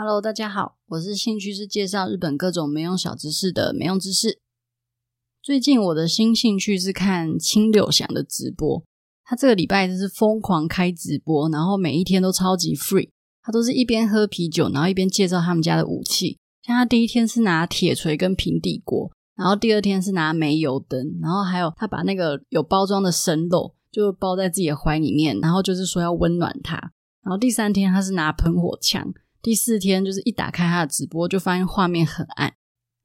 Hello，大家好，我是兴趣是介绍日本各种没用小知识的没用知识。最近我的新兴趣是看青柳祥的直播，他这个礼拜就是疯狂开直播，然后每一天都超级 free，他都是一边喝啤酒，然后一边介绍他们家的武器。像他第一天是拿铁锤跟平底锅，然后第二天是拿煤油灯，然后还有他把那个有包装的生肉就包在自己的怀里面，然后就是说要温暖他。然后第三天他是拿喷火枪。第四天就是一打开他的直播，就发现画面很暗，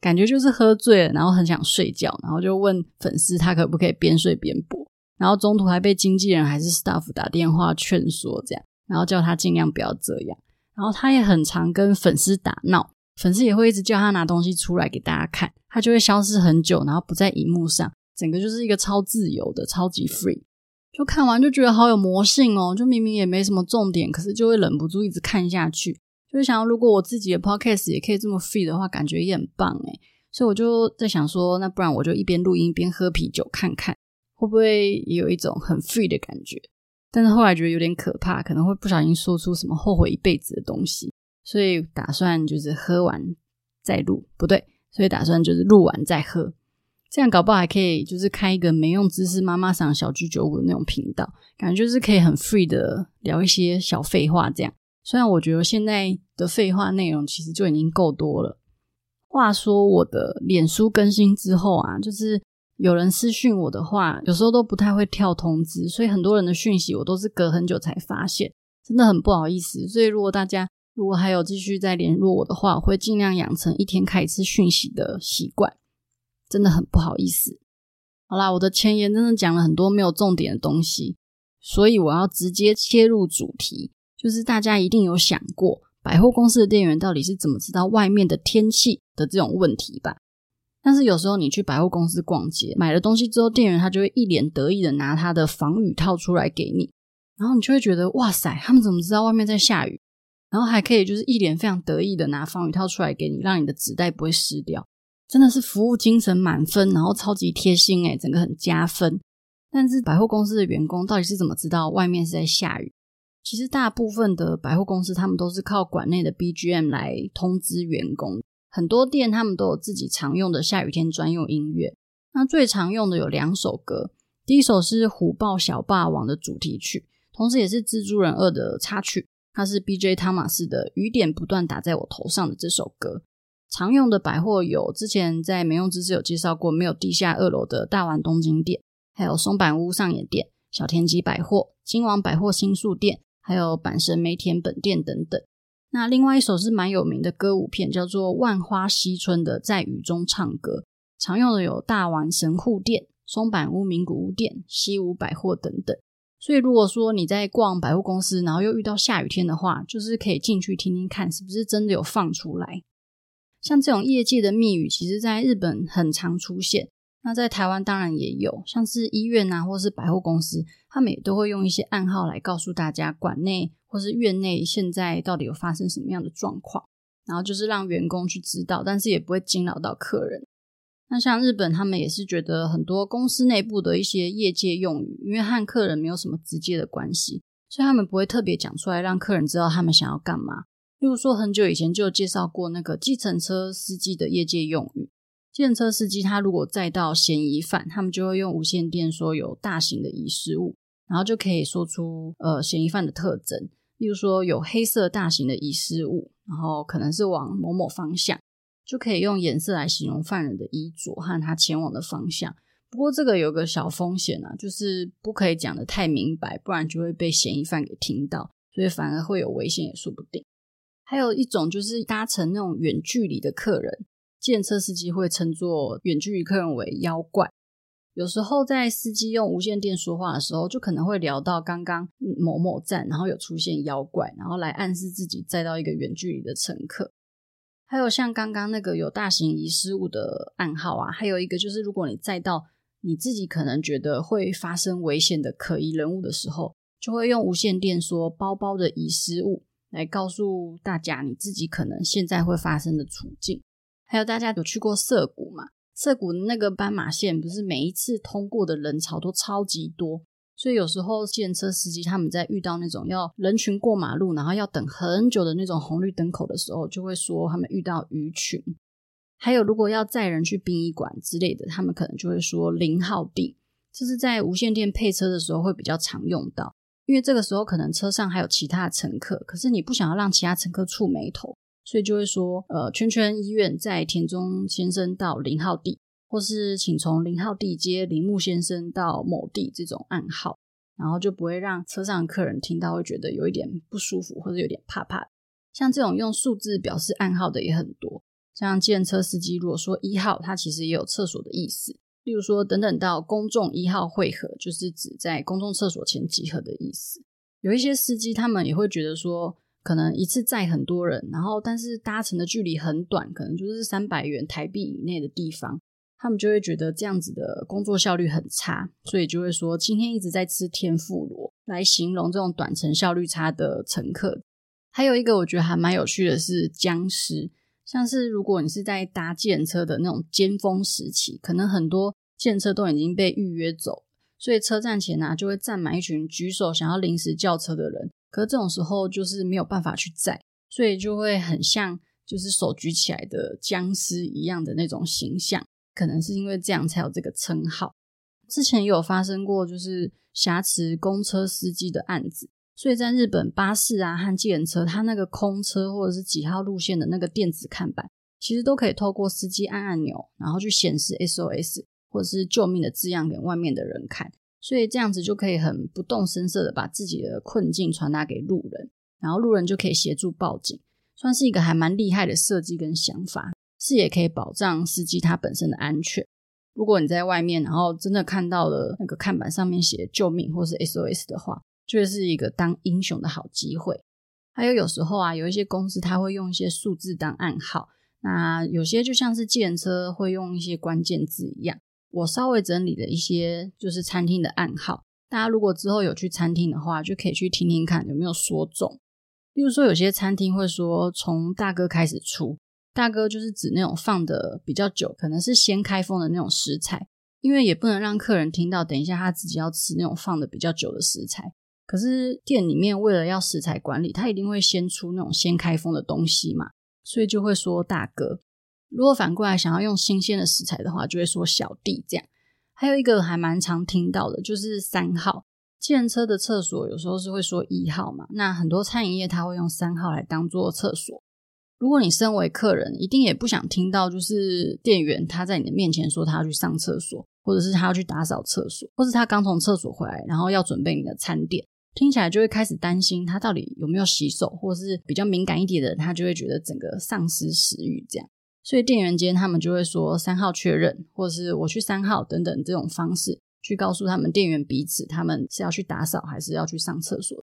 感觉就是喝醉了，然后很想睡觉，然后就问粉丝他可不可以边睡边播，然后中途还被经纪人还是 staff 打电话劝说，这样，然后叫他尽量不要这样。然后他也很常跟粉丝打闹，粉丝也会一直叫他拿东西出来给大家看，他就会消失很久，然后不在荧幕上，整个就是一个超自由的、超级 free。就看完就觉得好有魔性哦，就明明也没什么重点，可是就会忍不住一直看下去。就想要，如果我自己的 podcast 也可以这么 free 的话，感觉也很棒诶。所以我就在想说，那不然我就一边录音一边喝啤酒，看看会不会也有一种很 free 的感觉。但是后来觉得有点可怕，可能会不小心说出什么后悔一辈子的东西，所以打算就是喝完再录，不对，所以打算就是录完再喝，这样搞不好还可以就是开一个没用知识妈妈桑小居酒屋的那种频道，感觉就是可以很 free 的聊一些小废话这样。虽然我觉得现在的废话内容其实就已经够多了。话说我的脸书更新之后啊，就是有人私讯我的话，有时候都不太会跳通知，所以很多人的讯息我都是隔很久才发现，真的很不好意思。所以如果大家如果还有继续再联络我的话，我会尽量养成一天开一次讯息的习惯，真的很不好意思。好啦，我的前言真的讲了很多没有重点的东西，所以我要直接切入主题。就是大家一定有想过，百货公司的店员到底是怎么知道外面的天气的这种问题吧？但是有时候你去百货公司逛街，买了东西之后，店员他就会一脸得意的拿他的防雨套出来给你，然后你就会觉得哇塞，他们怎么知道外面在下雨？然后还可以就是一脸非常得意的拿防雨套出来给你，让你的纸袋不会湿掉，真的是服务精神满分，然后超级贴心诶，整个很加分。但是百货公司的员工到底是怎么知道外面是在下雨？其实大部分的百货公司，他们都是靠馆内的 BGM 来通知员工。很多店他们都有自己常用的下雨天专用音乐。那最常用的有两首歌，第一首是《虎豹小霸王》的主题曲，同时也是《蜘蛛人二》的插曲。它是 BJ 汤马斯的《雨点不断打在我头上》的这首歌。常用的百货有之前在没用知识有介绍过，没有地下二楼的大丸东京店，还有松坂屋上野店、小田急百货、金王百货新宿店。还有阪神梅田本店等等。那另外一首是蛮有名的歌舞片，叫做《万花嬉春》的，在雨中唱歌。常用的有大丸神户店、松坂屋名古屋店、西武百货等等。所以如果说你在逛百货公司，然后又遇到下雨天的话，就是可以进去听听看，是不是真的有放出来。像这种业界的密语，其实在日本很常出现。那在台湾当然也有，像是医院啊，或是百货公司，他们也都会用一些暗号来告诉大家馆内或是院内现在到底有发生什么样的状况，然后就是让员工去知道，但是也不会惊扰到客人。那像日本，他们也是觉得很多公司内部的一些业界用语，因为和客人没有什么直接的关系，所以他们不会特别讲出来让客人知道他们想要干嘛。例如说，很久以前就有介绍过那个计程车司机的业界用语。计程车司机他如果载到嫌疑犯，他们就会用无线电说有大型的遗失物，然后就可以说出呃嫌疑犯的特征，例如说有黑色大型的遗失物，然后可能是往某某方向，就可以用颜色来形容犯人的衣着和他前往的方向。不过这个有个小风险啊，就是不可以讲得太明白，不然就会被嫌疑犯给听到，所以反而会有危险也说不定。还有一种就是搭乘那种远距离的客人。计程车司机会称作远距离客人为妖怪。有时候在司机用无线电说话的时候，就可能会聊到刚刚某某站，然后有出现妖怪，然后来暗示自己载到一个远距离的乘客。还有像刚刚那个有大型遗失物的暗号啊，还有一个就是如果你载到你自己可能觉得会发生危险的可疑人物的时候，就会用无线电说包包的遗失物，来告诉大家你自己可能现在会发生的处境。还有大家有去过涩谷吗？涩谷那个斑马线不是每一次通过的人潮都超级多，所以有时候计程车司机他们在遇到那种要人群过马路，然后要等很久的那种红绿灯口的时候，就会说他们遇到鱼群。还有如果要载人去殡仪馆之类的，他们可能就会说零号地，这是在无线电配车的时候会比较常用到，因为这个时候可能车上还有其他乘客，可是你不想要让其他乘客触霉头。所以就会说，呃，圈圈医院在田中先生到零号地，或是请从零号地接铃木先生到某地这种暗号，然后就不会让车上的客人听到会觉得有一点不舒服或者有点怕怕。像这种用数字表示暗号的也很多，像计程车司机如果说一号，它其实也有厕所的意思，例如说等等到公众一号会合，就是指在公众厕所前集合的意思。有一些司机他们也会觉得说。可能一次载很多人，然后但是搭乘的距离很短，可能就是三百元台币以内的地方，他们就会觉得这样子的工作效率很差，所以就会说今天一直在吃天妇罗来形容这种短程效率差的乘客。还有一个我觉得还蛮有趣的是僵尸，像是如果你是在搭计程车的那种尖峰时期，可能很多计程车都已经被预约走，所以车站前呢、就会站满一群举手想要临时叫车的人。可是这种时候就是没有办法去载，所以就会很像就是手举起来的僵尸一样的那种形象，可能是因为这样才有这个称号。之前也有发生过就是挟持公车司机的案子，所以在日本巴士啊和计程车，它那个空车或者是几号路线的那个电子看板，其实都可以透过司机按按钮，然后去显示 SOS 或者是救命的字样给外面的人看。所以这样子就可以很不动声色的把自己的困境传达给路人，然后路人就可以协助报警，算是一个还蛮厉害的设计跟想法，是也可以保障司机他本身的安全。如果你在外面，然后真的看到了那个看板上面写救命或是 SOS 的话，就是一个当英雄的好机会。还有有时候啊，有一些公司他会用一些数字当暗号，那有些就像是计程车会用一些关键字一样。我稍微整理了一些，就是餐厅的暗号。大家如果之后有去餐厅的话，就可以去听听看有没有说中。例如说，有些餐厅会说从大哥开始出，大哥就是指那种放的比较久，可能是先开封的那种食材，因为也不能让客人听到，等一下他自己要吃那种放的比较久的食材。可是店里面为了要食材管理，他一定会先出那种先开封的东西嘛，所以就会说大哥。如果反过来想要用新鲜的食材的话，就会说小弟这样。还有一个还蛮常听到的，就是三号。计程车的厕所有时候是会说一号嘛，那很多餐饮业他会用三号来当做厕所。如果你身为客人，一定也不想听到就是店员他在你的面前说他要去上厕所，或者是他要去打扫厕所，或是他刚从厕所回来，然后要准备你的餐点，听起来就会开始担心他到底有没有洗手，或是比较敏感一点的人，他就会觉得整个丧失食欲这样。所以店员间他们就会说三号确认，或是我去三号等等这种方式去告诉他们店员彼此他们是要去打扫还是要去上厕所。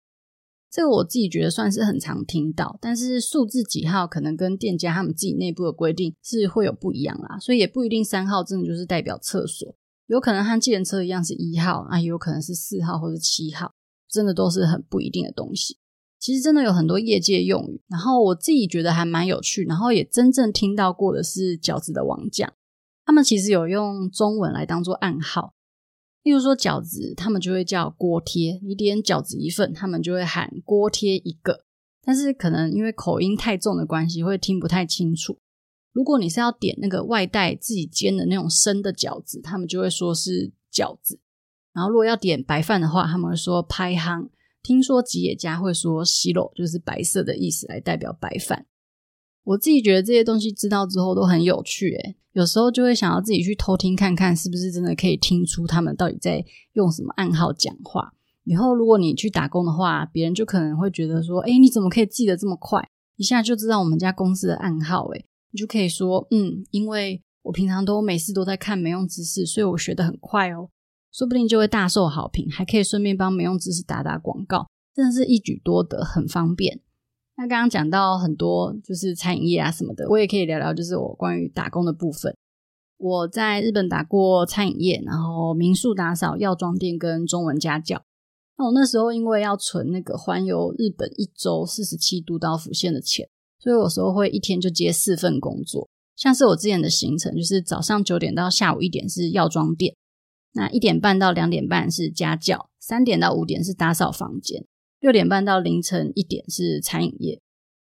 这个我自己觉得算是很常听到，但是数字几号可能跟店家他们自己内部的规定是会有不一样啦，所以也不一定三号真的就是代表厕所，有可能和计程车一样是一号啊，也有可能是四号或者七号，真的都是很不一定的东西。其实真的有很多业界用语，然后我自己觉得还蛮有趣，然后也真正听到过的是饺子的王将，他们其实有用中文来当做暗号，例如说饺子，他们就会叫锅贴，你点饺子一份，他们就会喊锅贴一个，但是可能因为口音太重的关系，会听不太清楚。如果你是要点那个外带自己煎的那种生的饺子，他们就会说是饺子，然后如果要点白饭的话，他们会说拍夯。听说吉野家会说“西肉”就是白色的意思来代表白饭。我自己觉得这些东西知道之后都很有趣，诶，有时候就会想要自己去偷听看看，是不是真的可以听出他们到底在用什么暗号讲话。以后如果你去打工的话，别人就可能会觉得说：“诶，你怎么可以记得这么快？一下就知道我们家公司的暗号？”诶，你就可以说：“嗯，因为我平常都每次都在看没用知识，所以我学得很快哦。”说不定就会大受好评，还可以顺便帮没用知识打打广告，真的是一举多得，很方便。那刚刚讲到很多就是餐饮业啊什么的，我也可以聊聊，就是我关于打工的部分。我在日本打过餐饮业，然后民宿打扫、药妆店跟中文家教。那我那时候因为要存那个环游日本一周四十七度到府县的钱，所以有时候会一天就接四份工作。像是我之前的行程，就是早上九点到下午一点是药妆店。那一点半到两点半是家教，三点到五点是打扫房间，六点半到凌晨一点是餐饮业。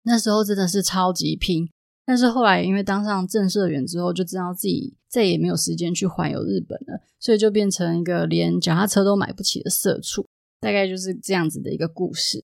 那时候真的是超级拼，但是后来因为当上正社员之后，就知道自己再也没有时间去环游日本了，所以就变成一个连脚踏车都买不起的社畜。大概就是这样子的一个故事。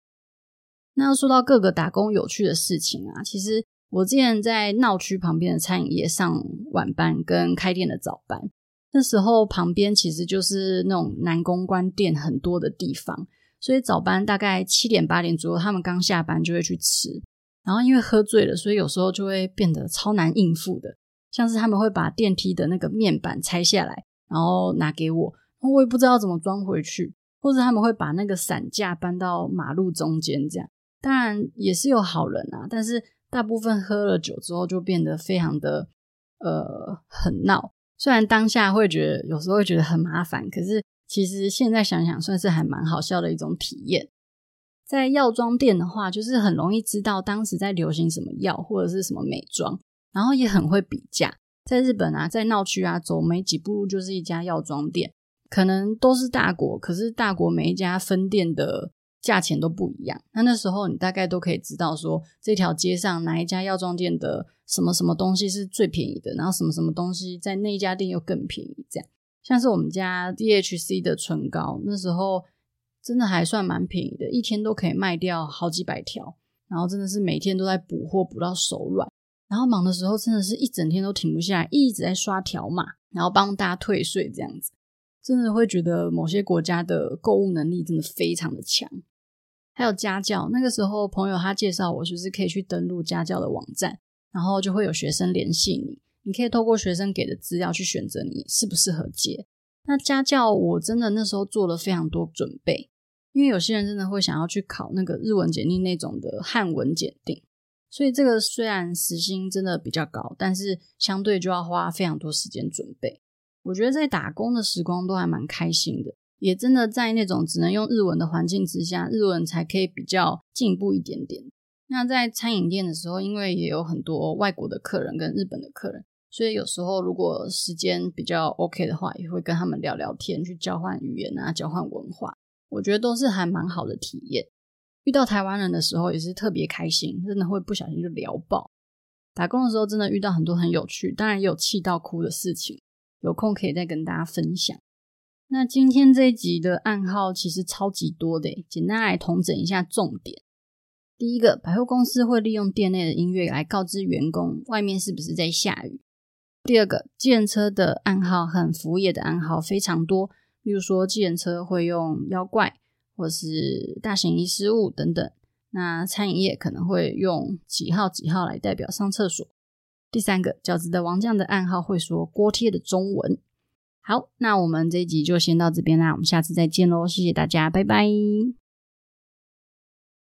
那要说到各个打工有趣的事情啊，其实我之前在闹区旁边的餐饮业上晚班跟开店的早班，那时候旁边其实就是那种男公关店很多的地方，所以早班大概七点八点左右，他们刚下班就会去吃。然后因为喝醉了，所以有时候就会变得超难应付的，像是他们会把电梯的那个面板拆下来，然后拿给我，我也不知道怎么装回去。或者他们会把那个伞架搬到马路中间，这样当然也是有好人啊，但是大部分喝了酒之后就变得非常的呃很闹。虽然当下会觉得有时候会觉得很麻烦，可是其实现在想想算是还蛮好笑的一种体验。在药妆店的话，就是很容易知道当时在流行什么药或者是什么美妆，然后也很会比价。在日本啊，在闹区啊，走没几步路就是一家药妆店。可能都是大国，可是大国每一家分店的价钱都不一样。那那时候你大概都可以知道说，这条街上哪一家药妆店的什么什么东西是最便宜的，然后什么什么东西在那一家店又更便宜。这样，像是我们家 DHC 的唇膏，那时候真的还算蛮便宜的，一天都可以卖掉好几百条。然后真的是每天都在补货，补到手软。然后忙的时候真的是一整天都停不下来，一直在刷条码，然后帮大家退税这样子。真的会觉得某些国家的购物能力真的非常的强，还有家教。那个时候朋友他介绍我，就是可以去登录家教的网站，然后就会有学生联系你，你可以透过学生给的资料去选择你适不适合接。那家教我真的那时候做了非常多准备，因为有些人真的会想要去考那个日文检定那种的汉文检定，所以这个虽然时薪真的比较高，但是相对就要花非常多时间准备。我觉得在打工的时光都还蛮开心的，也真的在那种只能用日文的环境之下，日文才可以比较进步一点点。那在餐饮店的时候，因为也有很多外国的客人跟日本的客人，所以有时候如果时间比较 OK 的话，也会跟他们聊聊天，去交换语言啊，交换文化。我觉得都是还蛮好的体验。遇到台湾人的时候也是特别开心，真的会不小心就聊爆。打工的时候真的遇到很多很有趣，当然也有气到哭的事情。有空可以再跟大家分享。那今天这一集的暗号其实超级多的，简单来统整一下重点。第一个，百货公司会利用店内的音乐来告知员工外面是不是在下雨。第二个，计程车的暗号和服务业的暗号非常多，例如说计程车会用妖怪或是大型遗失物等等。那餐饮业可能会用几号几号来代表上厕所。第三个，饺子的王酱的暗号会说锅贴的中文。好，那我们这一集就先到这边啦，我们下次再见喽，谢谢大家，拜拜。